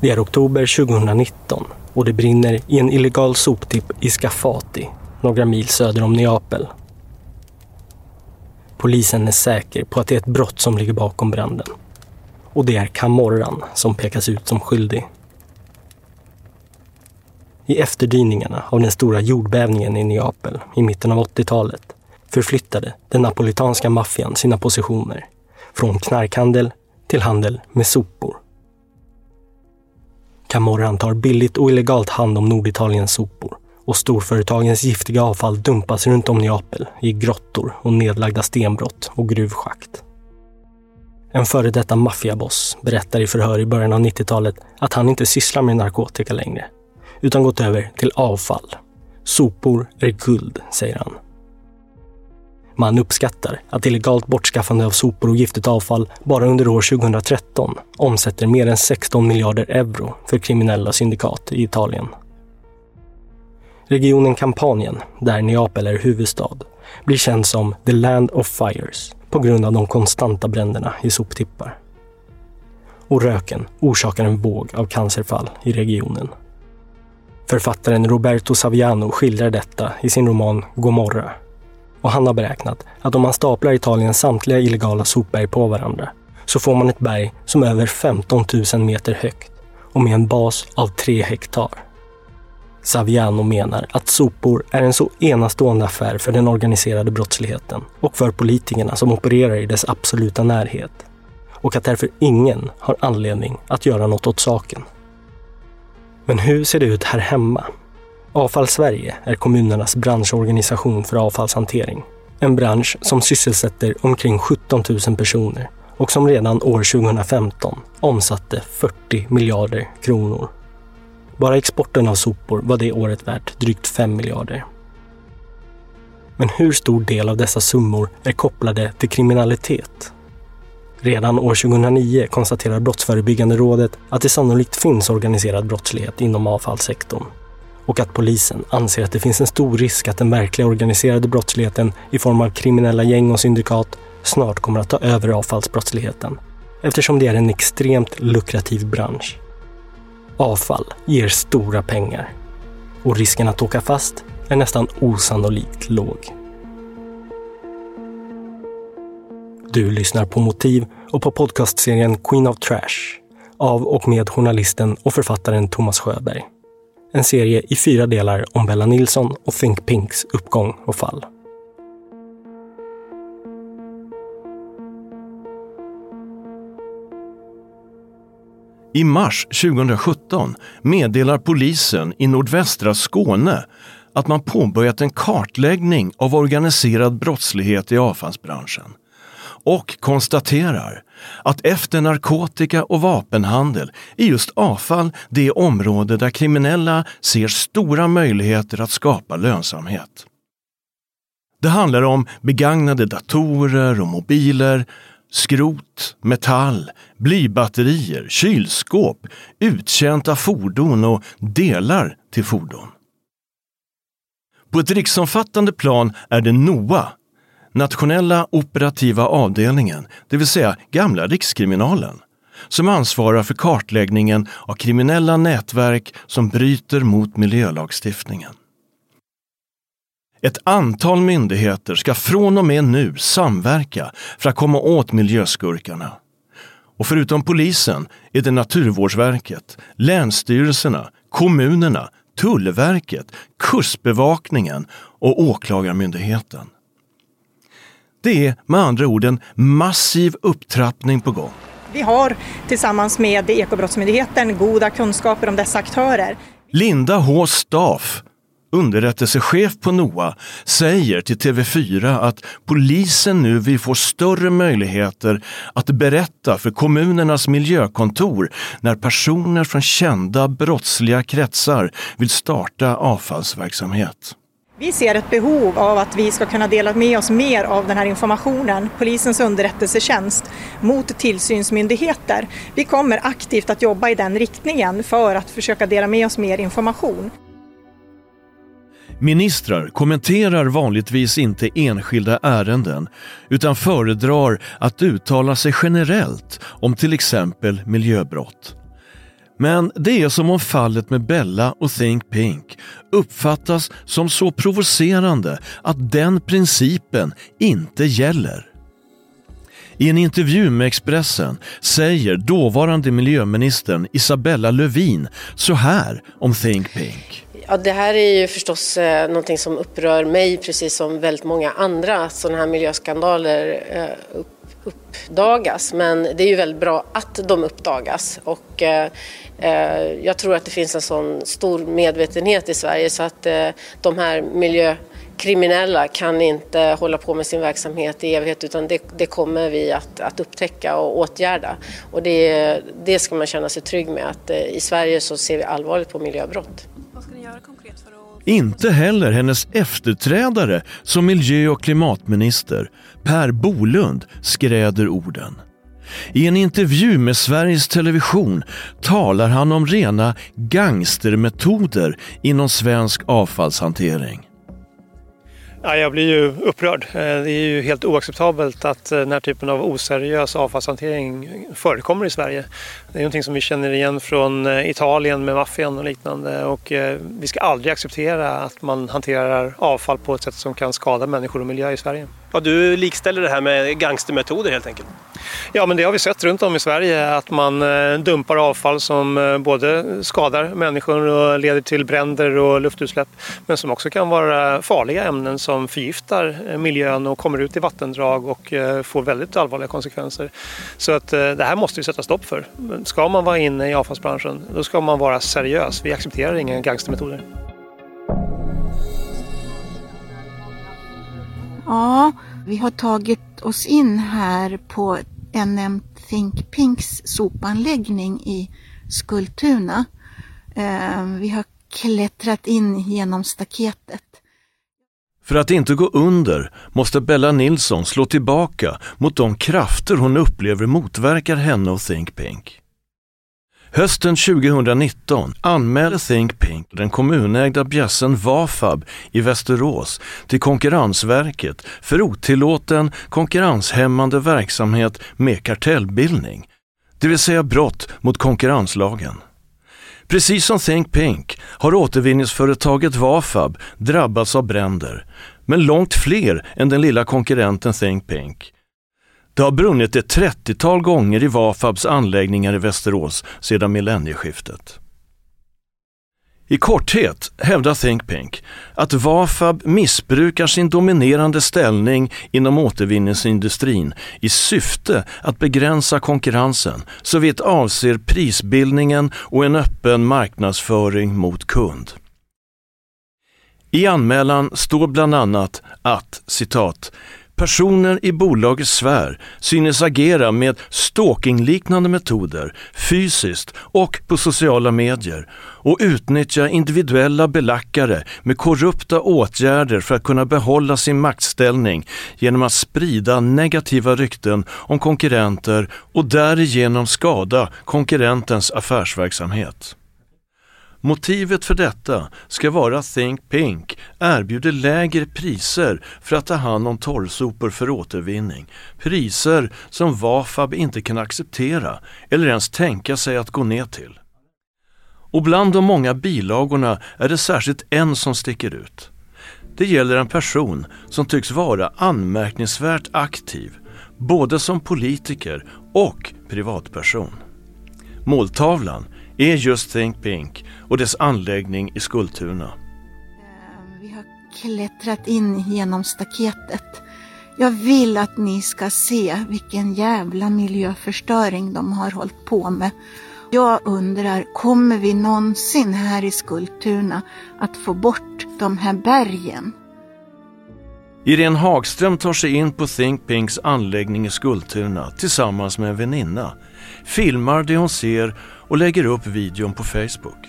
Det är oktober 2019 och det brinner i en illegal soptipp i Scafati, några mil söder om Neapel. Polisen är säker på att det är ett brott som ligger bakom branden. Och det är Camorran som pekas ut som skyldig. I efterdyningarna av den stora jordbävningen i Neapel i mitten av 80-talet förflyttade den napolitanska maffian sina positioner från knarkhandel till handel med sopor. Camorran tar billigt och illegalt hand om Norditaliens sopor och storföretagens giftiga avfall dumpas runt om Neapel i grottor och nedlagda stenbrott och gruvschakt. En före detta maffiaboss berättar i förhör i början av 90-talet att han inte sysslar med narkotika längre, utan gått över till avfall. Sopor är guld, säger han. Man uppskattar att illegalt bortskaffande av sopor och giftigt avfall bara under år 2013 omsätter mer än 16 miljarder euro för kriminella syndikat i Italien. Regionen Kampanien, där Neapel är huvudstad, blir känd som “the land of fires” på grund av de konstanta bränderna i soptippar. Och röken orsakar en våg av cancerfall i regionen. Författaren Roberto Saviano skildrar detta i sin roman Gomorra. Och han har beräknat att om man staplar Italiens samtliga illegala sopberg på varandra så får man ett berg som är över 15 000 meter högt och med en bas av 3 hektar. Saviano menar att sopor är en så enastående affär för den organiserade brottsligheten och för politikerna som opererar i dess absoluta närhet. Och att därför ingen har anledning att göra något åt saken. Men hur ser det ut här hemma? Avfall Sverige är kommunernas branschorganisation för avfallshantering. En bransch som sysselsätter omkring 17 000 personer och som redan år 2015 omsatte 40 miljarder kronor. Bara exporten av sopor var det året värt drygt 5 miljarder. Men hur stor del av dessa summor är kopplade till kriminalitet? Redan år 2009 konstaterar Brottsförebyggande rådet att det sannolikt finns organiserad brottslighet inom avfallssektorn och att polisen anser att det finns en stor risk att den verkliga organiserade brottsligheten i form av kriminella gäng och syndikat snart kommer att ta över avfallsbrottsligheten eftersom det är en extremt lukrativ bransch. Avfall ger stora pengar och risken att åka fast är nästan osannolikt låg. Du lyssnar på Motiv och på podcastserien Queen of Trash av och med journalisten och författaren Thomas Sjöberg. En serie i fyra delar om Bella Nilsson och Think Pinks uppgång och fall. I mars 2017 meddelar polisen i nordvästra Skåne att man påbörjat en kartläggning av organiserad brottslighet i avfallsbranschen och konstaterar att efter narkotika och vapenhandel är just avfall det område där kriminella ser stora möjligheter att skapa lönsamhet. Det handlar om begagnade datorer och mobiler, skrot, metall, blybatterier, kylskåp, uttjänta fordon och delar till fordon. På ett riksomfattande plan är det NOA, Nationella operativa avdelningen, det vill säga gamla Rikskriminalen, som ansvarar för kartläggningen av kriminella nätverk som bryter mot miljölagstiftningen. Ett antal myndigheter ska från och med nu samverka för att komma åt miljöskurkarna. Och förutom polisen är det Naturvårdsverket, länsstyrelserna, kommunerna, Tullverket, Kustbevakningen och Åklagarmyndigheten. Det är med andra ord en massiv upptrappning på gång. Vi har tillsammans med Ekobrottsmyndigheten goda kunskaper om dessa aktörer. Linda H Staff, underrättelsechef på NOA, säger till TV4 att polisen nu vill få större möjligheter att berätta för kommunernas miljökontor när personer från kända brottsliga kretsar vill starta avfallsverksamhet. Vi ser ett behov av att vi ska kunna dela med oss mer av den här informationen, polisens underrättelsetjänst, mot tillsynsmyndigheter. Vi kommer aktivt att jobba i den riktningen för att försöka dela med oss mer information. Ministrar kommenterar vanligtvis inte enskilda ärenden utan föredrar att uttala sig generellt om till exempel miljöbrott. Men det är som om fallet med Bella och Think Pink uppfattas som så provocerande att den principen inte gäller. I en intervju med Expressen säger dåvarande miljöministern Isabella Lövin så här om Think Pink. Ja, det här är ju förstås eh, någonting som upprör mig precis som väldigt många andra sådana här miljöskandaler eh, upp, uppdagas. Men det är ju väldigt bra att de uppdagas och eh, eh, jag tror att det finns en sån stor medvetenhet i Sverige så att eh, de här miljökriminella kan inte hålla på med sin verksamhet i evighet utan det, det kommer vi att, att upptäcka och åtgärda. Och det, det ska man känna sig trygg med att eh, i Sverige så ser vi allvarligt på miljöbrott. Inte heller hennes efterträdare som miljö och klimatminister, Per Bolund, skräder orden. I en intervju med Sveriges Television talar han om rena gangstermetoder inom svensk avfallshantering. Ja, jag blir ju upprörd. Eh, det är ju helt oacceptabelt att eh, den här typen av oseriös avfallshantering förekommer i Sverige. Det är någonting som vi känner igen från eh, Italien med maffian och liknande och vi ska aldrig acceptera att man hanterar avfall på ett sätt som kan skada människor och miljö i Sverige. Ja, du likställer det här med gangstermetoder helt enkelt? Ja, men det har vi sett runt om i Sverige att man dumpar avfall som både skadar människor och leder till bränder och luftutsläpp men som också kan vara farliga ämnen som förgiftar miljön och kommer ut i vattendrag och får väldigt allvarliga konsekvenser. Så att det här måste vi sätta stopp för. Ska man vara inne i avfallsbranschen, då ska man vara seriös. Vi accepterar inga gangstermetoder. Ja, vi har tagit oss in här på NM Think Pinks sopanläggning i Skultuna. Vi har klättrat in genom staketet. För att inte gå under måste Bella Nilsson slå tillbaka mot de krafter hon upplever motverkar henne och Think Pink. Hösten 2019 anmälde Think Pink den kommunägda bjässen Vafab i Västerås till Konkurrensverket för otillåten konkurrenshämmande verksamhet med kartellbildning, det vill säga brott mot konkurrenslagen. Precis som Think Pink har återvinningsföretaget Vafab drabbats av bränder, men långt fler än den lilla konkurrenten Think Pink. Det har brunnit ett 30-tal gånger i Vafabs anläggningar i Västerås sedan millennieskiftet. I korthet hävdar Think Pink att Vafab missbrukar sin dominerande ställning inom återvinningsindustrin i syfte att begränsa konkurrensen såvitt avser prisbildningen och en öppen marknadsföring mot kund. I anmälan står bland annat att citat Personer i bolagets sfär synes agera med stalkingliknande metoder fysiskt och på sociala medier och utnyttja individuella belackare med korrupta åtgärder för att kunna behålla sin maktställning genom att sprida negativa rykten om konkurrenter och därigenom skada konkurrentens affärsverksamhet. Motivet för detta ska vara att Think Pink erbjuder lägre priser för att ta hand om torrsopor för återvinning. Priser som Vafab inte kan acceptera eller ens tänka sig att gå ner till. Och bland de många bilagorna är det särskilt en som sticker ut. Det gäller en person som tycks vara anmärkningsvärt aktiv, både som politiker och privatperson. Måltavlan är just Think Pink och dess anläggning i Skultuna. Vi har klättrat in genom staketet. Jag vill att ni ska se vilken jävla miljöförstöring de har hållit på med. Jag undrar, kommer vi någonsin här i Skultuna att få bort de här bergen? Irene Hagström tar sig in på Think Pinks anläggning i Skultuna tillsammans med en väninna, filmar det hon ser och lägger upp videon på Facebook.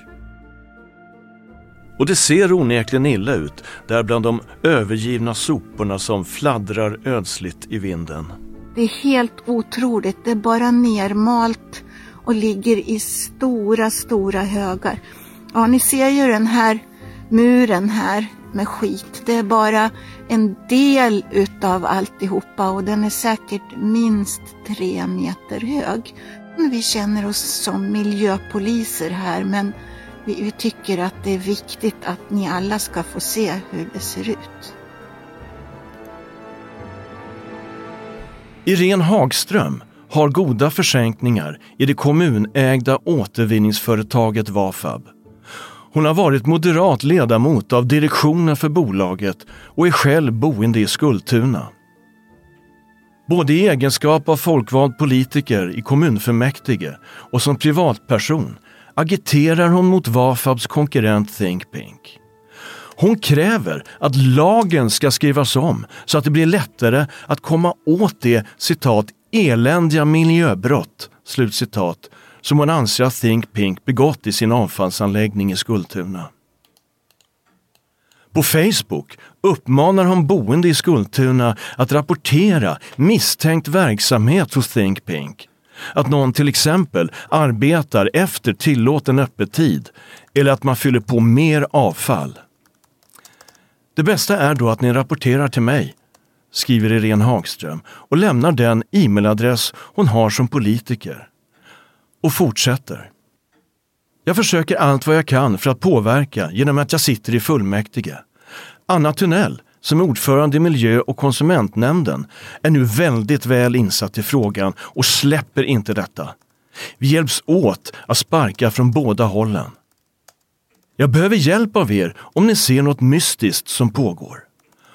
Och det ser onekligen illa ut där bland de övergivna soporna som fladdrar ödsligt i vinden. Det är helt otroligt, det är bara nermalt och ligger i stora, stora högar. Ja, ni ser ju den här muren här med skit. Det är bara en del utav alltihopa och den är säkert minst tre meter hög. Mm, vi känner oss som miljöpoliser här men vi, vi tycker att det är viktigt att ni alla ska få se hur det ser ut. Irene Hagström har goda försänkningar i det kommunägda återvinningsföretaget Vafab. Hon har varit moderat ledamot av direktionen för bolaget och är själv boende i Skultuna. Både i egenskap av folkvald politiker i kommunfullmäktige och som privatperson agiterar hon mot Vafabs konkurrent Think Pink. Hon kräver att lagen ska skrivas om så att det blir lättare att komma åt det citat eländiga miljöbrott slutcitat som hon anser att Think Pink begått i sin avfallsanläggning i Skultuna. På Facebook uppmanar hon boende i Skultuna att rapportera misstänkt verksamhet hos Think Pink. Att någon till exempel arbetar efter tillåten öppettid eller att man fyller på mer avfall. Det bästa är då att ni rapporterar till mig, skriver Irene Hagström och lämnar den e-mailadress hon har som politiker. Och fortsätter. Jag försöker allt vad jag kan för att påverka genom att jag sitter i fullmäktige. Anna Tunnell, som är ordförande i miljö och konsumentnämnden, är nu väldigt väl insatt i frågan och släpper inte detta. Vi hjälps åt att sparka från båda hållen. Jag behöver hjälp av er om ni ser något mystiskt som pågår.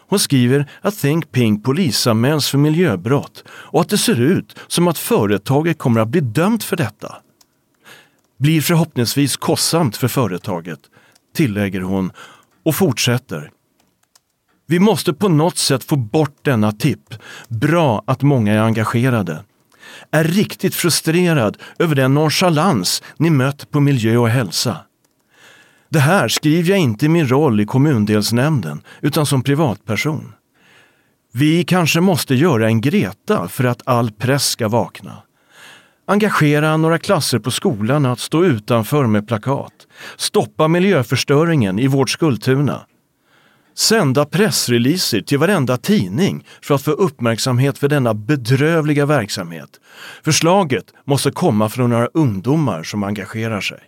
Hon skriver att Think Pink polisanmäls för miljöbrott och att det ser ut som att företaget kommer att bli dömt för detta. Blir förhoppningsvis kostsamt för företaget, tillägger hon och fortsätter. Vi måste på något sätt få bort denna tipp. Bra att många är engagerade. Är riktigt frustrerad över den nonchalans ni mött på miljö och hälsa. Det här skriver jag inte i min roll i kommundelsnämnden utan som privatperson. Vi kanske måste göra en Greta för att all press ska vakna. Engagera några klasser på skolan att stå utanför med plakat. Stoppa miljöförstöringen i vårt Skultuna. Sända pressreleaser till varenda tidning för att få uppmärksamhet för denna bedrövliga verksamhet. Förslaget måste komma från några ungdomar som engagerar sig.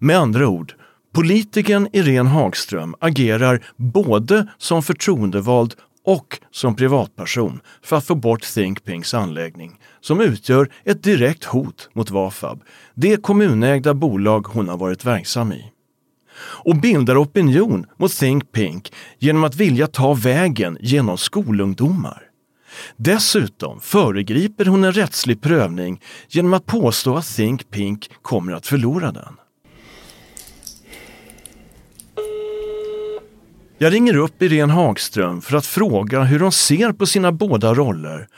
Med andra ord, politikern Irene Hagström agerar både som förtroendevald och som privatperson för att få bort Think Pinks anläggning som utgör ett direkt hot mot Vafab, det kommunägda bolag hon har varit verksam i. Och bildar opinion mot Think Pink genom att vilja ta vägen genom skolungdomar. Dessutom föregriper hon en rättslig prövning genom att påstå att Think Pink kommer att förlora den. Jag ringer upp Irene Hagström för att fråga hur hon ser på sina båda roller.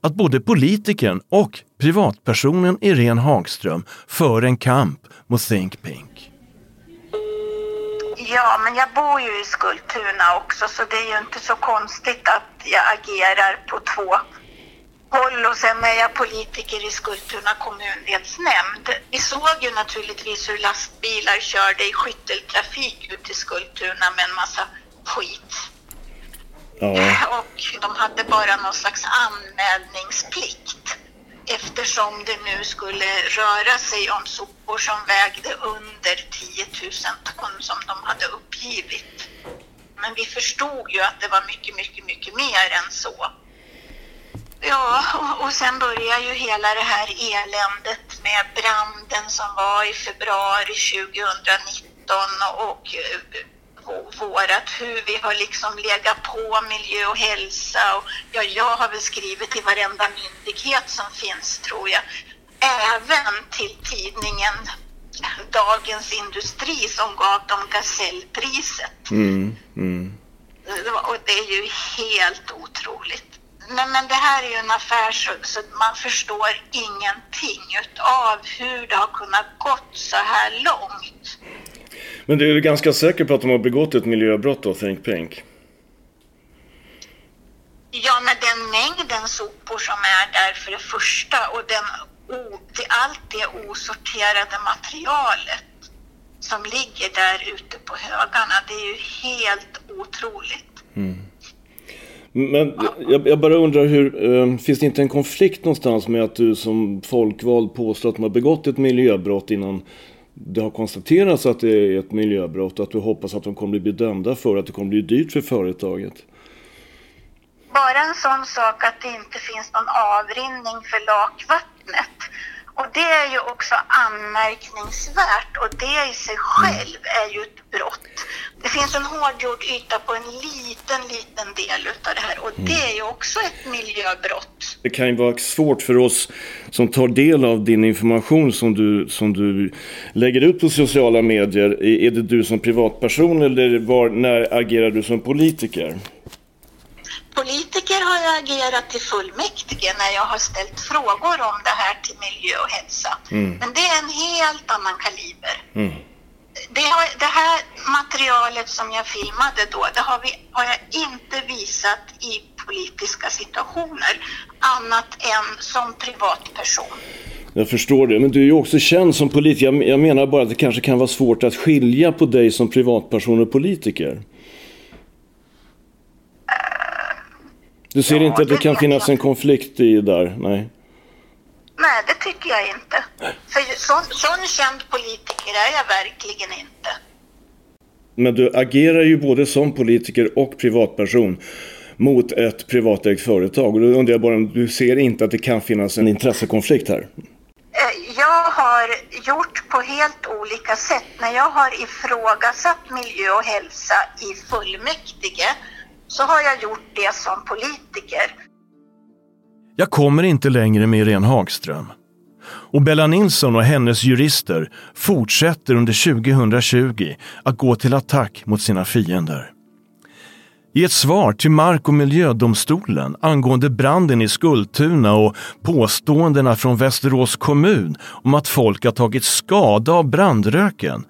Att både politikern och privatpersonen Irene Hagström för en kamp mot Think Pink. Ja, men jag bor ju i Skultuna också så det är ju inte så konstigt att jag agerar på två håll och sen är jag politiker i Skultuna kommundelsnämnd. Vi såg ju naturligtvis hur lastbilar körde i skytteltrafik ut till Skultuna med en massa skit. Ja. Och de hade bara någon slags anmälningsplikt eftersom det nu skulle röra sig om sopor som vägde under 10 000 ton som de hade uppgivit. Men vi förstod ju att det var mycket, mycket, mycket mer än så. Ja, och, och sen börjar ju hela det här eländet med branden som var i februari 2019 och vårat hur vi har liksom legat på miljö och hälsa. Och, ja, jag har väl skrivit till varenda myndighet som finns tror jag. Även till tidningen Dagens Industri som gav dem Gasellpriset. Mm, mm. Och det är ju helt otroligt. Men, men det här är ju en affär så, så man förstår ingenting av hur det har kunnat gått så här långt. Men du är ganska säker på att de har begått ett miljöbrott då, Think Pink? Ja, med den mängden sopor som är där för det första och den, o, det, allt det osorterade materialet som ligger där ute på högarna, det är ju helt otroligt. Mm. Men jag, jag, bara undrar hur, eh, finns det inte en konflikt någonstans med att du som folkvald påstår att man har begått ett miljöbrott innan det har konstaterats att det är ett miljöbrott och att du hoppas att de kommer bli bedömda för att det kommer bli dyrt för företaget? Bara en sån sak att det inte finns någon avrinning för lakvattnet. Och det är ju också anmärkningsvärt och det i sig själv är ju ett brott. Det finns en hårdgjord yta på en liten, liten del utav det här och mm. det är ju också ett miljöbrott. Det kan ju vara svårt för oss som tar del av din information som du, som du lägger ut på sociala medier. Är det du som privatperson eller var, när agerar du som politiker? Politiker har jag agerat till fullmäktige när jag har ställt frågor om det här till miljö och hälsa. Mm. Men det är en helt annan kaliber. Mm. Det, har, det, här materialet som jag filmade då, det har, vi, har jag inte visat i politiska situationer annat än som privatperson. Jag förstår det, men du är ju också känd som politiker. Jag menar bara att det kanske kan vara svårt att skilja på dig som privatperson och politiker. Du ser ja, inte att det, kan finnas en konflikt i där? Nej. Nej, det tycker jag inte. För sån, sån känd politiker är jag verkligen inte. Men du agerar ju både som politiker och privatperson mot ett privatägt företag. Och då undrar jag bara om du ser inte att det kan finnas en intressekonflikt här? Eh, jag har gjort på helt olika sätt. När jag har ifrågasatt miljö och hälsa i fullmäktige så har jag gjort det som politiker. Jag kommer inte längre med Irene Hagström. Och Bella Nilsson och hennes jurister fortsätter under 2020 att gå till attack mot sina fiender. I ett svar till Mark och miljödomstolen angående branden i Skultuna och påståendena från Västerås kommun om att folk har tagit skada av brandröken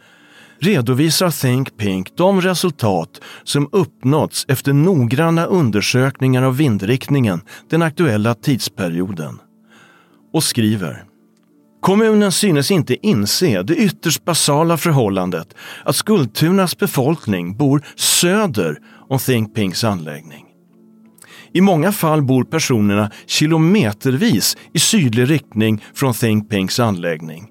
redovisar Think Pink de resultat som uppnåtts efter noggranna undersökningar av vindriktningen den aktuella tidsperioden. Och skriver Kommunen synes inte inse det ytterst basala förhållandet att Skultunas befolkning bor söder om Think Pinks anläggning. I många fall bor personerna kilometervis i sydlig riktning från Think Pinks anläggning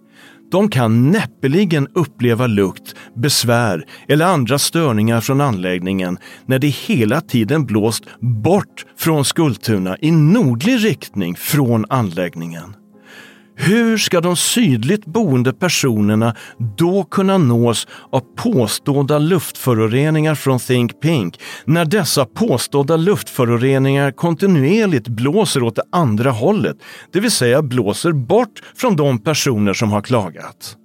de kan näppeligen uppleva lukt, besvär eller andra störningar från anläggningen när det hela tiden blåst bort från Skultuna i nordlig riktning från anläggningen. Hur ska de sydligt boende personerna då kunna nås av påstådda luftföroreningar från Think Pink när dessa påstådda luftföroreningar kontinuerligt blåser åt det andra hållet, det vill säga blåser bort från de personer som har klagat?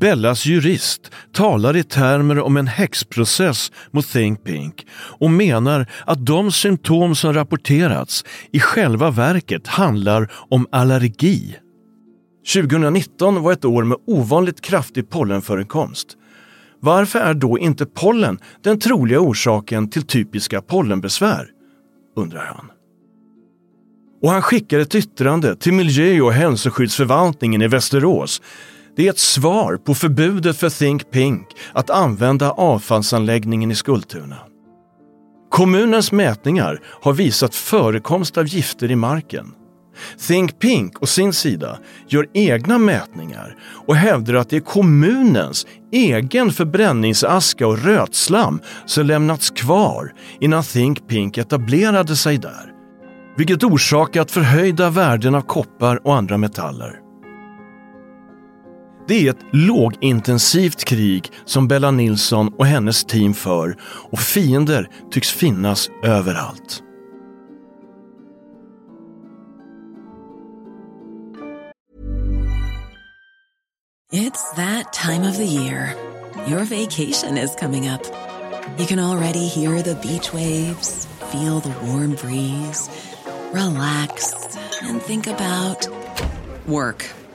Bellas jurist talar i termer om en häxprocess mot Think Pink och menar att de symptom som rapporterats i själva verket handlar om allergi. 2019 var ett år med ovanligt kraftig pollenförekomst. Varför är då inte pollen den troliga orsaken till typiska pollenbesvär? undrar han. Och han skickar ett yttrande till miljö och hälsoskyddsförvaltningen i Västerås det är ett svar på förbudet för Think Pink att använda avfallsanläggningen i Skultuna. Kommunens mätningar har visat förekomst av gifter i marken. Think Pink å sin sida gör egna mätningar och hävdar att det är kommunens egen förbränningsaska och rötslam som lämnats kvar innan Think Pink etablerade sig där. Vilket orsakat förhöjda värden av koppar och andra metaller. Det är ett lågintensivt krig som Bella Nilsson och hennes team för och fiender tycks finnas överallt. It's that time of the year. Your vacation is coming up. You can already hear the beach waves, feel the warm breeze, relax and think about work.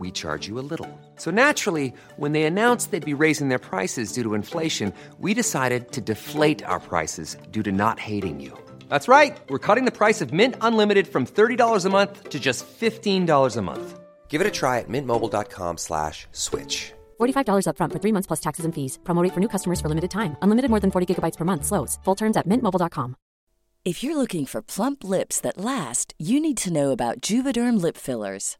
we charge you a little. So naturally, when they announced they'd be raising their prices due to inflation, we decided to deflate our prices due to not hating you. That's right. We're cutting the price of Mint Unlimited from $30 a month to just $15 a month. Give it a try at mintmobile.com slash switch. $45 upfront for three months plus taxes and fees. Promo rate for new customers for limited time. Unlimited more than 40 gigabytes per month. Slows. Full terms at mintmobile.com. If you're looking for plump lips that last, you need to know about Juvederm lip fillers.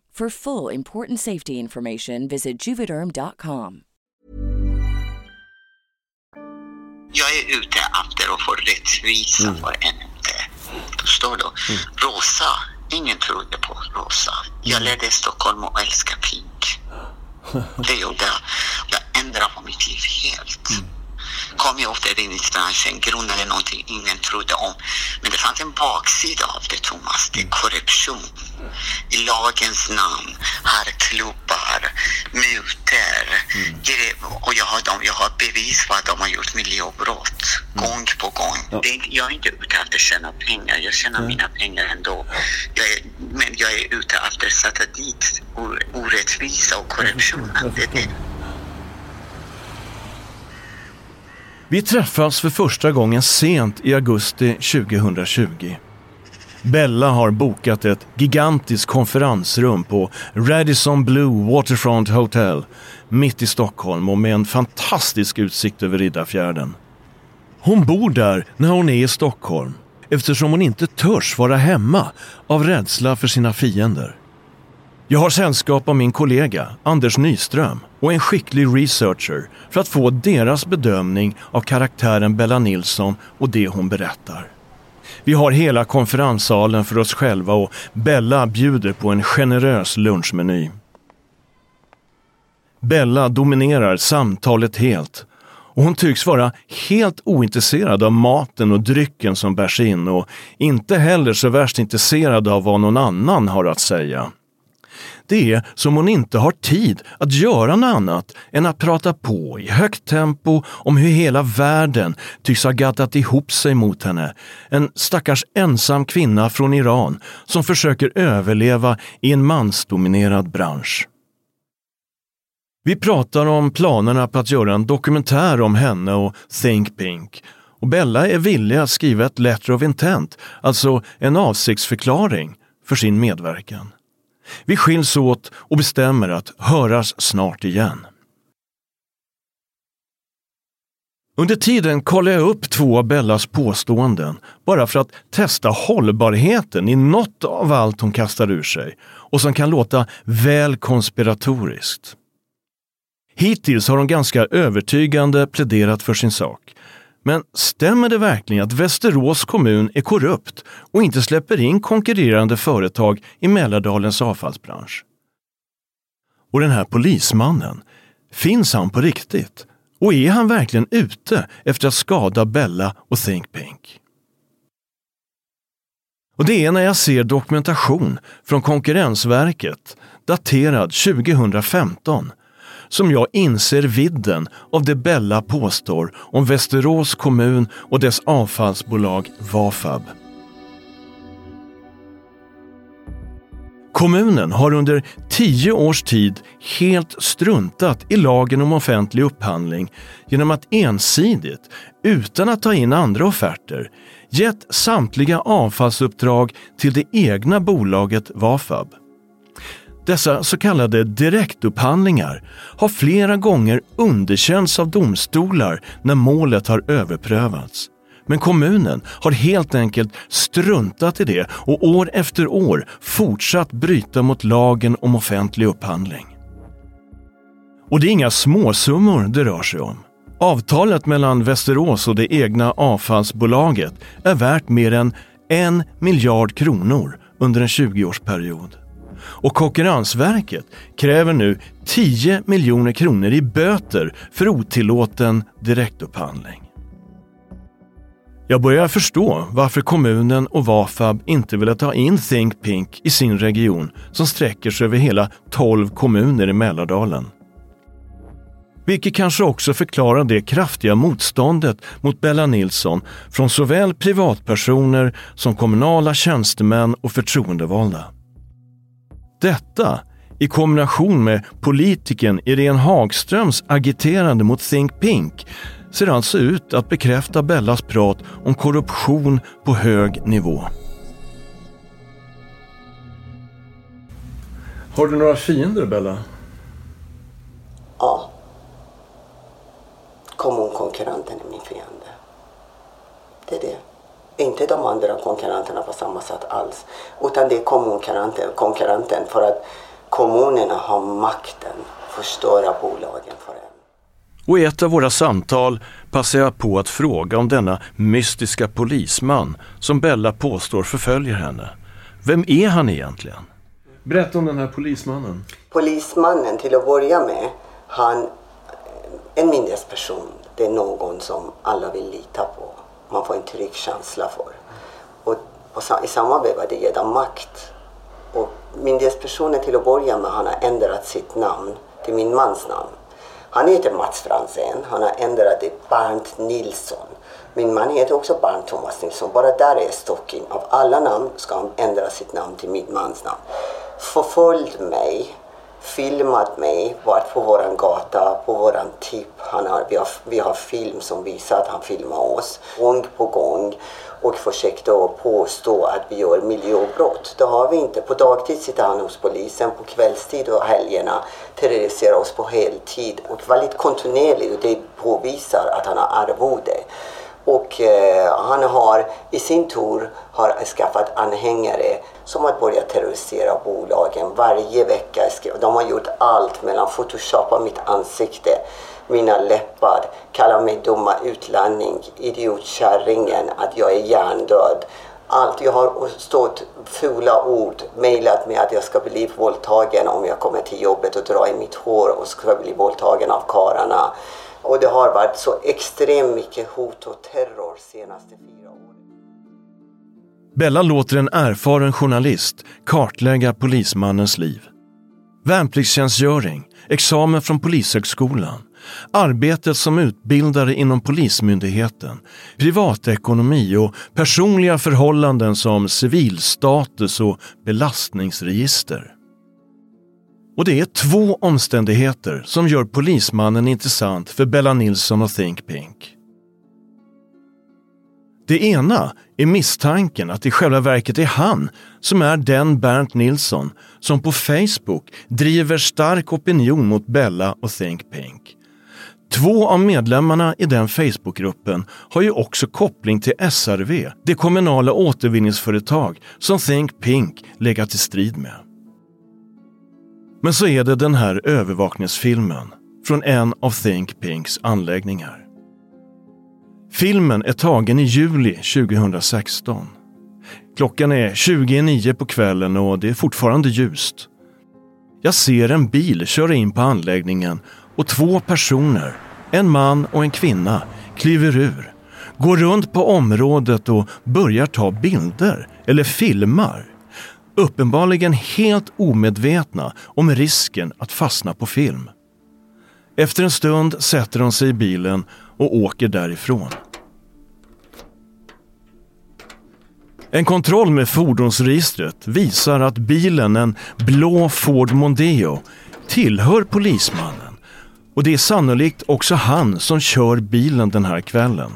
For full important safety information, visit juvederm.com. Jag är ute efter att få rättvisa Mm. för en inte. Förstår du? Mm. Rosa, ingen trodde på rosa. Jag mm. lärde i Stockholm att älska pink. Det gjorde jag. Jag ändrade på mitt liv helt. Mm. Kom jag åt räddningsbranschen, grundade någonting ingen trodde om. Men det fanns en baksida av det, Thomas. Det är korruption. I lagens namn, herrklubbar, mutor. gre- Och jag har, dem, jag har bevis på att de har gjort miljöbrott. Gång på gång. Det är, inte- jag är inte ute efter att tjäna pengar. Jag tjänar mina pengar ändå. Jag är, men jag är ute efter att sätta dit orättvisa och korruptionen. Det är det. Vi träffas för första gången sent i augusti 2020. Bella har bokat ett gigantiskt konferensrum på Radisson Blue Waterfront Hotel mitt i Stockholm och med en fantastisk utsikt över Riddarfjärden. Hon bor där när hon är i Stockholm eftersom hon inte törs vara hemma av rädsla för sina fiender. Jag har sällskap av min kollega Anders Nyström och en skicklig researcher för att få deras bedömning av karaktären Bella Nilsson och det hon berättar. Vi har hela konferenssalen för oss själva och Bella bjuder på en generös lunchmeny. Bella dominerar samtalet helt Och hon tycks vara helt ointresserad av maten och drycken som bärs in och inte heller så värst intresserad av vad någon annan har att säga. Det är som hon inte har tid att göra något annat än att prata på i högt tempo om hur hela världen tycks ha gaddat ihop sig mot henne. En stackars ensam kvinna från Iran som försöker överleva i en mansdominerad bransch. Vi pratar om planerna på att göra en dokumentär om henne och Think Pink. Och Bella är villig att skriva ett letter of intent, alltså en avsiktsförklaring, för sin medverkan. Vi skiljs åt och bestämmer att höras snart igen. Under tiden kollar jag upp två av Bellas påståenden bara för att testa hållbarheten i något av allt hon kastar ur sig och som kan låta väl konspiratoriskt. Hittills har hon ganska övertygande pläderat för sin sak. Men stämmer det verkligen att Västerås kommun är korrupt och inte släpper in konkurrerande företag i Mälardalens avfallsbransch? Och den här polismannen, finns han på riktigt? Och är han verkligen ute efter att skada Bella och Think Pink? Och det är när jag ser dokumentation från Konkurrensverket daterad 2015 som jag inser vidden av det Bella påstår om Västerås kommun och dess avfallsbolag Vafab. Kommunen har under tio års tid helt struntat i lagen om offentlig upphandling genom att ensidigt, utan att ta in andra offerter, gett samtliga avfallsuppdrag till det egna bolaget Vafab. Dessa så kallade direktupphandlingar har flera gånger underkänts av domstolar när målet har överprövats. Men kommunen har helt enkelt struntat i det och år efter år fortsatt bryta mot lagen om offentlig upphandling. Och det är inga småsummor det rör sig om. Avtalet mellan Västerås och det egna avfallsbolaget är värt mer än en miljard kronor under en 20-årsperiod. Och Konkurrensverket kräver nu 10 miljoner kronor i böter för otillåten direktupphandling. Jag börjar förstå varför kommunen och Vafab inte ville ta in Think Pink i sin region som sträcker sig över hela 12 kommuner i Mälardalen. Vilket kanske också förklarar det kraftiga motståndet mot Bella Nilsson från såväl privatpersoner som kommunala tjänstemän och förtroendevalda. Detta i kombination med politikern Irene Hagströms agiterande mot Think Pink ser alltså ut att bekräfta Bellas prat om korruption på hög nivå. Har du några fiender, Bella? Ja. Kommunkonkurrenten är min fiende. Det är det. Inte de andra konkurrenterna på samma sätt alls. Utan det är kommunkonkurrenten, konkurrenten för att kommunerna har makten att förstöra bolagen för en. Och i ett av våra samtal passar jag på att fråga om denna mystiska polisman som Bella påstår förföljer henne. Vem är han egentligen? Berätta om den här polismannen. Polismannen till att börja med, han en myndighetsperson. Det är någon som alla vill lita på man får en trygg känsla för. Och, och i samma veva det ger dem makt. Och myndighetspersonen till att börja med han har ändrat sitt namn till min mans namn. Han heter Mats Franzén, han har ändrat det till Bernt Nilsson. Min man heter också Bernt Thomas Nilsson. Bara där är stocken. Av alla namn ska han ändra sitt namn till min mans namn. Förföljd mig filmat mig, varit på våran gata, på våran tipp. Han har, vi, har, vi har film som visar att han filmar oss gång på gång och försökte påstå att vi gör miljöbrott. Det har vi inte. På dagtid sitter han hos polisen, på kvällstid och helgerna terroriserar oss på heltid och väldigt kontinuerligt och det påvisar att han har arvode. Och eh, han har i sin tur har skaffat anhängare som har börjat terrorisera bolagen varje vecka. De har gjort allt mellan photoshoppa mitt ansikte, mina läppar, kalla mig dumma utlänning, idiotkärringen, att jag är hjärndöd. Allt. Jag har stått fula ord, mejlat mig att jag ska bli våldtagen om jag kommer till jobbet och drar i mitt hår och ska bli våldtagen av kararna. Och det har varit så extremt mycket hot och terror senaste fyra åren. Bella låter en erfaren journalist kartlägga polismannens liv. Värnpliktstjänstgöring, examen från Polishögskolan, arbetet som utbildare inom Polismyndigheten, privatekonomi och personliga förhållanden som civilstatus och belastningsregister. Och det är två omständigheter som gör polismannen intressant för Bella Nilsson och Think Pink. Det ena är misstanken att det i själva verket är han som är den Bernt Nilsson som på Facebook driver stark opinion mot Bella och Think Pink. Två av medlemmarna i den Facebookgruppen har ju också koppling till SRV, det kommunala återvinningsföretag som Think Pink legat i strid med. Men så är det den här övervakningsfilmen från en av Think Pinks anläggningar. Filmen är tagen i juli 2016. Klockan är 29 på kvällen och det är fortfarande ljust. Jag ser en bil köra in på anläggningen och två personer, en man och en kvinna, kliver ur, går runt på området och börjar ta bilder eller filmar. Uppenbarligen helt omedvetna om risken att fastna på film. Efter en stund sätter de sig i bilen och åker därifrån. En kontroll med fordonsregistret visar att bilen, en blå Ford Mondeo, tillhör polismannen. Och det är sannolikt också han som kör bilen den här kvällen.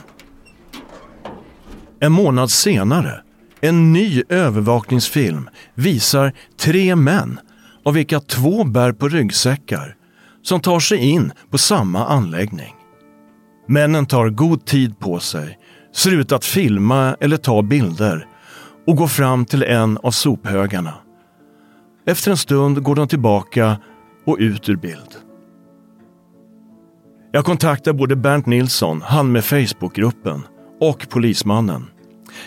En månad senare, en ny övervakningsfilm visar tre män, av vilka två bär på ryggsäckar, som tar sig in på samma anläggning. Männen tar god tid på sig, ser ut att filma eller ta bilder och går fram till en av sophögarna. Efter en stund går de tillbaka och ut ur bild. Jag kontaktar både Bernt Nilsson, han med Facebookgruppen, och polismannen.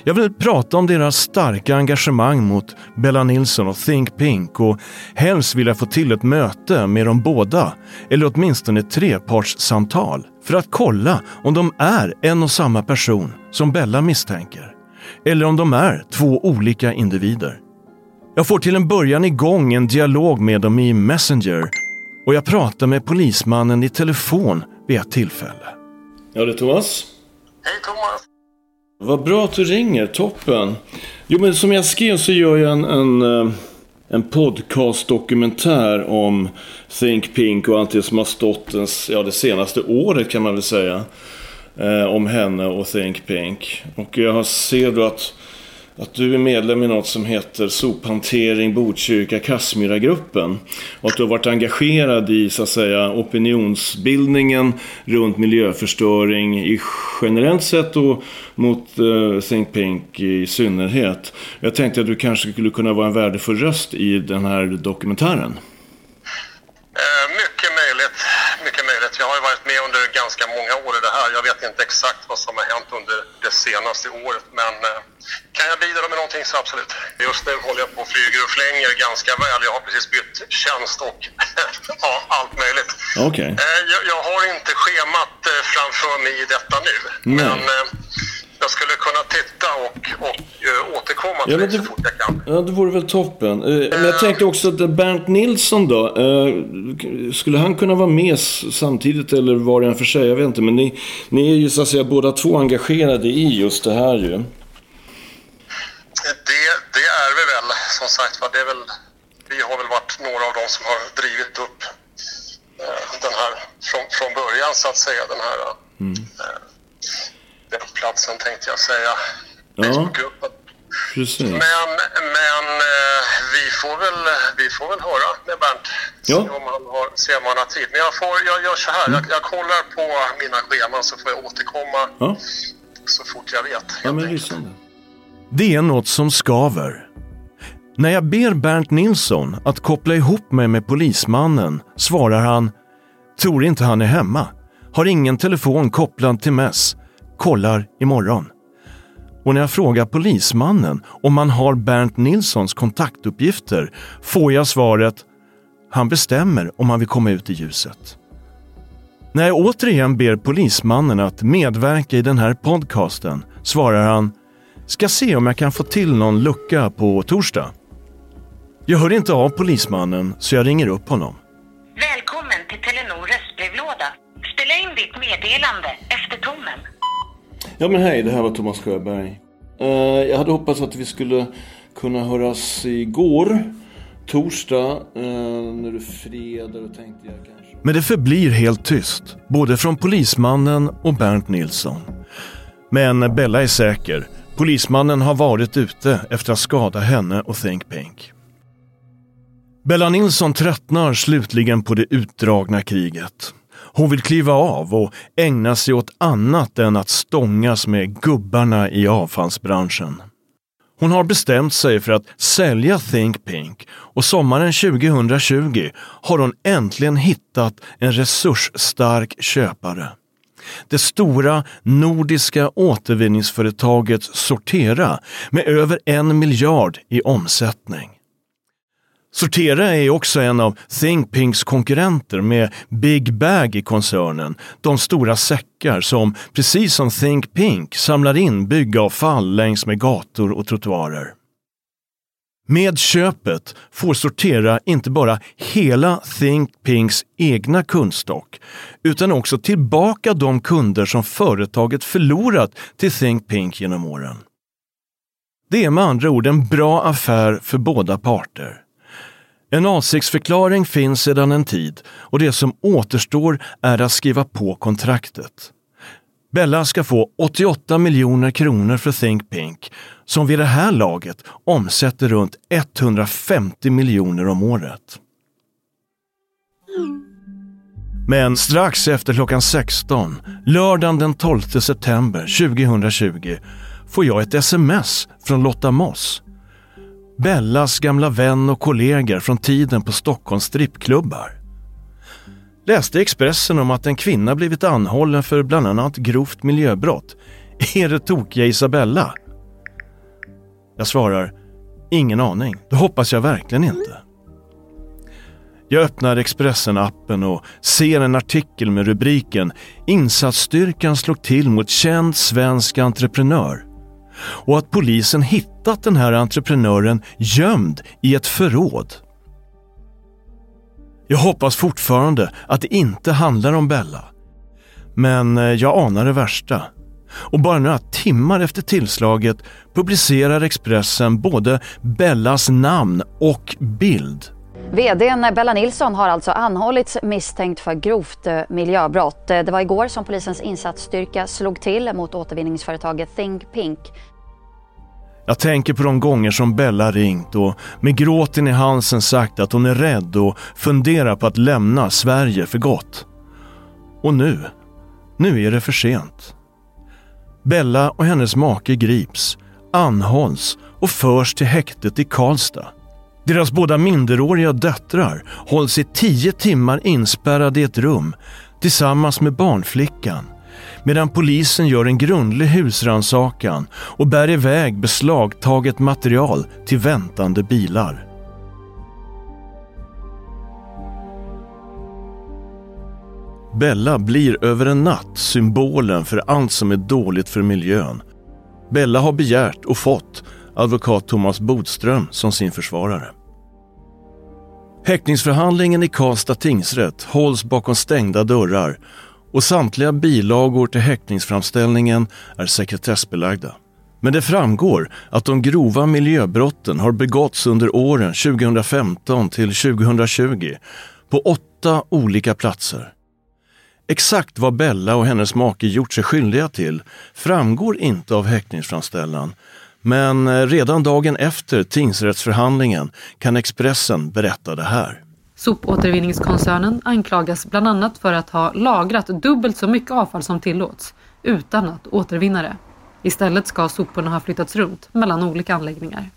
Jag vill prata om deras starka engagemang mot Bella Nilsson och Think Pink och helst vill jag få till ett möte med dem båda, eller åtminstone ett trepartssamtal, för att kolla om de är en och samma person som Bella misstänker. Eller om de är två olika individer. Jag får till en början igång en dialog med dem i Messenger och jag pratar med polismannen i telefon vid ett tillfälle. Ja, det är Thomas. Hej Thomas. Vad bra att du ringer, toppen. Jo, men som jag skrev så gör jag en, en, eh, en podcast-dokumentär om Think Pink och allt det som har stått ens, ja, det senaste året kan man väl säga. Eh, om henne och Think Pink. Och jag ser då att, att du är medlem i något som heter Sophantering Botkyrka Kassmyragruppen Och att du har varit engagerad i så att säga opinionsbildningen runt miljöförstöring i generellt sett och mot eh, Think Pink i synnerhet. Jag tänkte att du kanske skulle kunna vara en värdefull röst i den här dokumentären. Mm mycket möjligt, mycket möjligt. Jag har ju varit med under ganska många år i det här. Jag vet inte exakt vad som har hänt under det senaste året, men eh, kan jag bidra med någonting så absolut. Just nu håller jag på och flyger och flänger ganska väl. Jag har precis bytt tjänst och ja, allt möjligt. Okay. Eh, jag, jag har inte schemat eh, framför mig i detta nu, Nej. men jag skulle kunna titta och, och eh, återkomma till Ja, det så fort jag kan. ja, det vore väl toppen. Eh, Men jag tänkte också att Bernt Nilsson då, eh, skulle han kunna vara med samtidigt eller var och en för sig? Jag vet inte, men ni, ni är ju så att säga båda två engagerade i just det här ju. Det, det är vi väl, som sagt var. Det är väl, vi har väl varit några av dem som har drivit upp eh, den här från, från början så att säga. Den här eh, den platsen tänkte jag säga. Ja, Facebookgruppen. precis. Men, men eh, vi, får väl, vi får väl höra med Bernt. Ja. Se om han har, se om han har tid. Men jag, får, jag gör så här. Jag, jag kollar på mina scheman så får jag återkomma Ja. så fort jag vet. Ja, men lysande. Det är något som skaver. När jag ber Bernt Nilsson att koppla ihop mig med polismannen svarar han Tror inte han är hemma. Har ingen telefon kopplad till MES. Kollar imorgon. Och när jag frågar polismannen om han har Bernt Nilssons kontaktuppgifter får jag svaret Han bestämmer om han vill komma ut i ljuset. När jag återigen ber polismannen att medverka i den här podcasten svarar han Ska se om jag kan få till någon lucka på torsdag. Jag hör inte av polismannen så jag ringer upp honom. Välkommen till Telenor röstbrevlåda. Spela in ditt meddelande efter tonen. Ja men hej, det här var Thomas Sjöberg. Eh, jag hade hoppats att vi skulle kunna höras igår, torsdag, eh, när du fredag, då tänkte jag kanske... Men det förblir helt tyst, både från polismannen och Bernt Nilsson. Men Bella är säker. Polismannen har varit ute efter att skada henne och Think Pink. Bella Nilsson tröttnar slutligen på det utdragna kriget. Hon vill kliva av och ägna sig åt annat än att stångas med gubbarna i avfallsbranschen. Hon har bestämt sig för att sälja Think Pink och sommaren 2020 har hon äntligen hittat en resursstark köpare. Det stora nordiska återvinningsföretaget Sortera med över en miljard i omsättning. Sortera är också en av ThinkPinks konkurrenter med Big Bag i koncernen. De stora säckar som, precis som ThinkPink, samlar in byggavfall längs med gator och trottoarer. Med köpet får Sortera inte bara hela ThinkPinks egna kundstock utan också tillbaka de kunder som företaget förlorat till ThinkPink genom åren. Det är med andra ord en bra affär för båda parter. En avsiktsförklaring finns sedan en tid och det som återstår är att skriva på kontraktet. Bella ska få 88 miljoner kronor för Think Pink som vid det här laget omsätter runt 150 miljoner om året. Men strax efter klockan 16, lördagen den 12 september 2020, får jag ett sms från Lotta Moss Bellas gamla vän och kollegor från tiden på Stockholms strippklubbar. Läste Expressen om att en kvinna blivit anhållen för bland annat grovt miljöbrott. Är det tokiga Isabella? Jag svarar, ingen aning. Det hoppas jag verkligen inte. Jag öppnar Expressen-appen och ser en artikel med rubriken “Insatsstyrkan slog till mot känd svensk entreprenör” och att polisen hittat den här entreprenören gömd i ett förråd. Jag hoppas fortfarande att det inte handlar om Bella. Men eh, jag anar det värsta. Och bara några timmar efter tillslaget publicerar Expressen både Bellas namn och bild. VDn Bella Nilsson har alltså anhållits misstänkt för grovt eh, miljöbrott. Eh, det var igår som polisens insatsstyrka slog till mot återvinningsföretaget Think Pink. Jag tänker på de gånger som Bella ringt och med gråten i halsen sagt att hon är rädd och funderar på att lämna Sverige för gott. Och nu, nu är det för sent. Bella och hennes make grips, anhålls och förs till häktet i Karlstad. Deras båda minderåriga döttrar hålls i tio timmar inspärrade i ett rum tillsammans med barnflickan medan polisen gör en grundlig husrannsakan och bär iväg beslagtaget material till väntande bilar. Bella blir över en natt symbolen för allt som är dåligt för miljön. Bella har begärt och fått advokat Thomas Bodström som sin försvarare. Häktningsförhandlingen i Karlstad tingsrätt hålls bakom stängda dörrar och samtliga bilagor till häktningsframställningen är sekretessbelagda. Men det framgår att de grova miljöbrotten har begåtts under åren 2015 till 2020 på åtta olika platser. Exakt vad Bella och hennes make gjort sig skyldiga till framgår inte av häktningsframställan men eh, redan dagen efter tingsrättsförhandlingen kan Expressen berätta det här. Sopåtervinningskoncernen anklagas bland annat för att ha lagrat dubbelt så mycket avfall som tillåts utan att återvinna det. Istället ska soporna ha flyttats runt mellan olika anläggningar.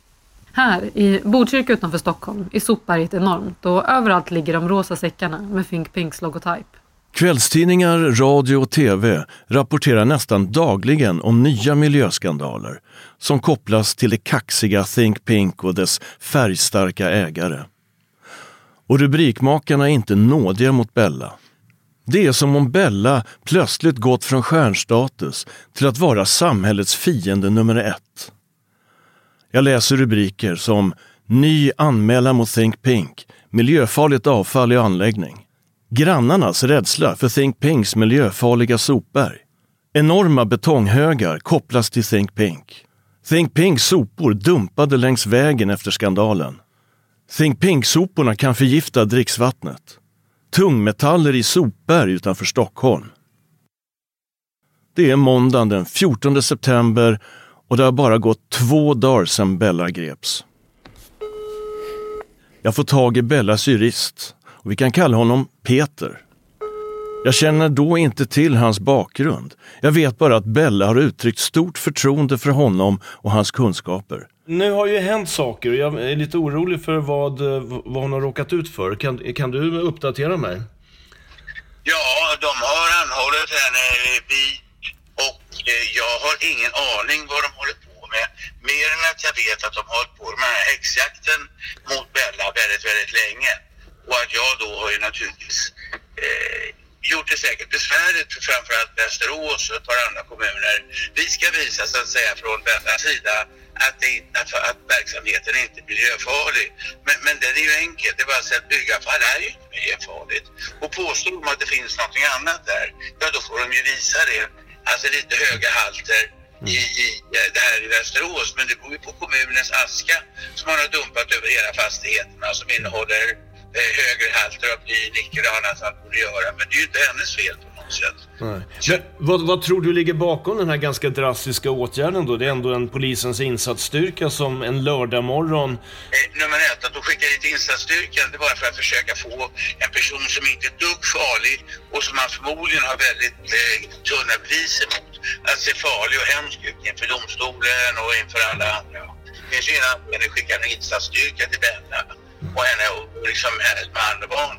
Här i Botkyrka utanför Stockholm är sopberget enormt och överallt ligger de rosa säckarna med Think Pinks logotyp. Kvällstidningar, radio och tv rapporterar nästan dagligen om nya miljöskandaler som kopplas till det kaxiga Think Pink och dess färgstarka ägare. Och rubrikmakarna är inte nådiga mot Bella. Det är som om Bella plötsligt gått från stjärnstatus till att vara samhällets fiende nummer ett. Jag läser rubriker som Ny anmälan mot Think Pink, miljöfarligt avfall i anläggning. Grannarnas rädsla för Think Pinks miljöfarliga sopberg. Enorma betonghögar kopplas till Think Pink. Think Pinks sopor dumpade längs vägen efter skandalen. Think Pink-soporna kan förgifta dricksvattnet. Tungmetaller i sopberg utanför Stockholm. Det är måndagen den 14 september och det har bara gått två dagar sedan Bella greps. Jag får tag i Bellas jurist och vi kan kalla honom Peter. Jag känner då inte till hans bakgrund. Jag vet bara att Bella har uttryckt stort förtroende för honom och hans kunskaper. Nu har ju hänt saker och jag är lite orolig för vad, vad hon har råkat ut för. Kan, kan du uppdatera mig? Ja, de har anhållit henne vid och eh, jag har ingen aning vad de håller på med. Mer än att jag vet att de har hållit på med den här häxjakten mot Bella väldigt, väldigt länge. Och att jag då har ju naturligtvis eh, gjort det säkert besvärligt för framförallt Västerås och ett par andra kommuner. Vi ska visa så att säga från Bellas sida att, det, att, att verksamheten är inte är miljöfarlig. Men, men det är ju enkelt, det är bara att byggavfall är ju inte miljöfarligt. Och påstår de att det finns någonting annat där, ja då får de ju visa det. Alltså lite höga halter i, i det här i Västerås, men det beror ju på kommunens aska som man har dumpat över hela fastigheterna som innehåller eh, högre halter av bly, nickel och annat att borde göra. Men det är ju inte hennes fel på något sätt. Men, vad, vad tror du ligger bakom den här ganska drastiska åtgärden då? Det är ändå en polisens insatsstyrka som en lördagmorgon Eh, nummer ett, att de skickar hit insatsstyrkan, det är bara för att försöka få en person som inte är dugg farlig och som man förmodligen har väldigt eh, tunna bevis emot, att se farlig och hemsk ut inför domstolen och inför alla andra. Det finns ju ingen anledning att skicka en insatsstyrka till Bella och henne och liksom hennes man och barn.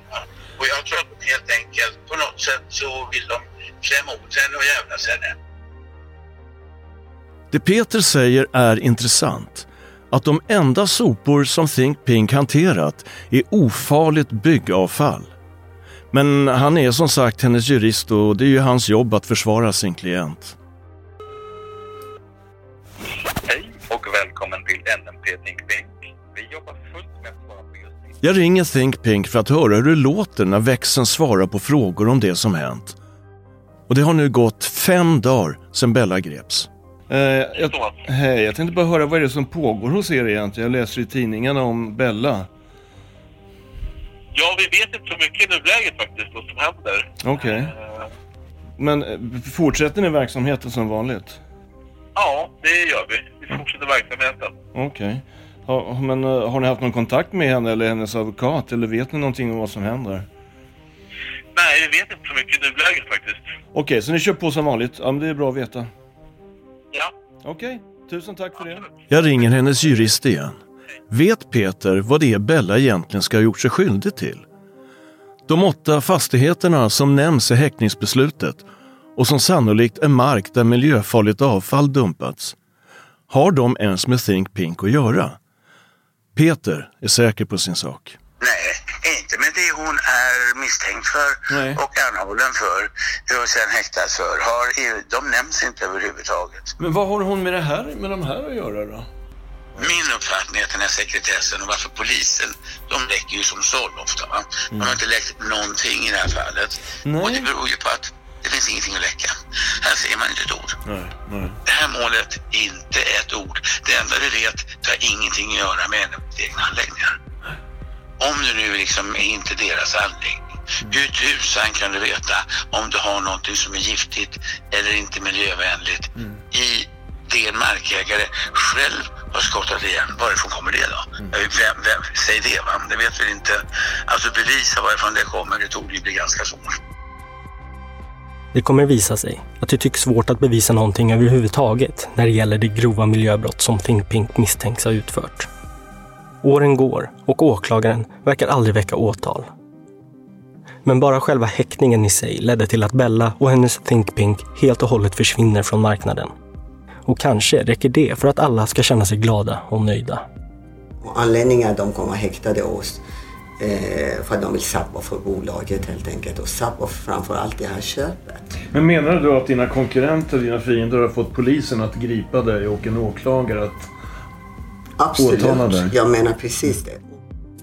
Och jag tror att helt enkelt på något sätt så vill de klämma åt henne och jävlas henne. Det Peter säger är intressant. Att de enda sopor som Think Pink hanterat är ofarligt byggavfall. Men han är som sagt hennes jurist och det är ju hans jobb att försvara sin klient. Hej och välkommen till NMP Think Pink. Jag ringer Think Pink för att höra hur det låter när växeln svarar på frågor om det som hänt. Och det har nu gått fem dagar sedan Bella greps. Eh, jag, hej, jag tänkte bara höra vad är det som pågår hos er egentligen? Jag läser i tidningarna om Bella. Ja, vi vet inte så mycket i nuläget faktiskt vad som händer. Okej. Men eh, fortsätter ni verksamheten som vanligt? Ja, det gör vi. Vi fortsätter verksamheten. Okej. Ja, men eh, har ni haft någon kontakt med henne eller hennes advokat? Eller vet ni någonting om vad som händer? Nej, vi vet inte så mycket i nuläget faktiskt. Okej, så ni kör på som vanligt? Ja, men det är bra att veta. Ja. Okej, tusen tack för det. Jag ringer hennes jurist igen. Vet Peter vad det är Bella egentligen ska ha gjort sig skyldig till? De åtta fastigheterna som nämns i häktningsbeslutet och som sannolikt är mark där miljöfarligt avfall dumpats. Har de ens med Think Pink att göra? Peter är säker på sin sak. Nej, inte med det hon är misstänkt för Nej. och anhållen för och sen häktad för. Har, de nämns inte överhuvudtaget. Men vad har hon med det här, med de här att göra då? Min uppfattning är att den här sekretessen och varför polisen, de läcker ju som såll ofta. Va? De har inte läckt någonting i det här fallet. Nej. Och det beror ju på att det finns ingenting att läcka. Här ser man inte ett ord. Nej, nej. Det här målet, inte ett ord. Det enda vi vet, det har ingenting att göra med egna anläggningar. Om det nu liksom är inte deras anläggning, hur tusan kan du veta om du har någonting som är giftigt eller inte miljövänligt i det en markägare själv har skottat igen? Varifrån kommer det då? Vem, vem, säg det va, det vet vi inte. Alltså bevisa varifrån det kommer, det tog ju bli ganska svårt. Det kommer visa sig att det tycks svårt att bevisa någonting överhuvudtaget när det gäller det grova miljöbrott som Think Pink misstänks ha utfört. Åren går och åklagaren verkar aldrig väcka åtal. Men bara själva häktningen i sig ledde till att Bella och hennes Think Pink helt och hållet försvinner från marknaden. Och kanske räcker det för att alla ska känna sig glada och nöjda. Anledningen att de kommer häktade oss Eh, för att de vill sabba för bolaget helt enkelt och sabba framförallt det här köpet. Men menar du att dina konkurrenter, dina fiender har fått polisen att gripa dig och en åklagare att åtala dig? Absolut, jag menar precis det.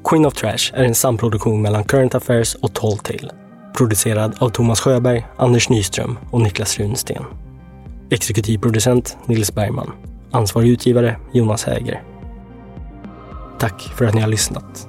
Queen of Trash är en samproduktion mellan Current Affairs och Talltale. Producerad av Thomas Sjöberg, Anders Nyström och Niklas Runsten. Exekutivproducent Nils Bergman. Ansvarig utgivare Jonas Häger. Tack för att ni har lyssnat.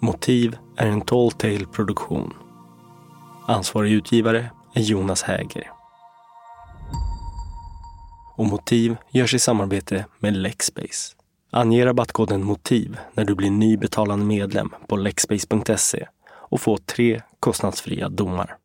Motiv är en Talltale-produktion. Ansvarig utgivare är Jonas Häger. Och Motiv görs i samarbete med Lexbase. Ange rabattkoden MOTIV när du blir ny betalande medlem på lexbase.se och få tre kostnadsfria domar.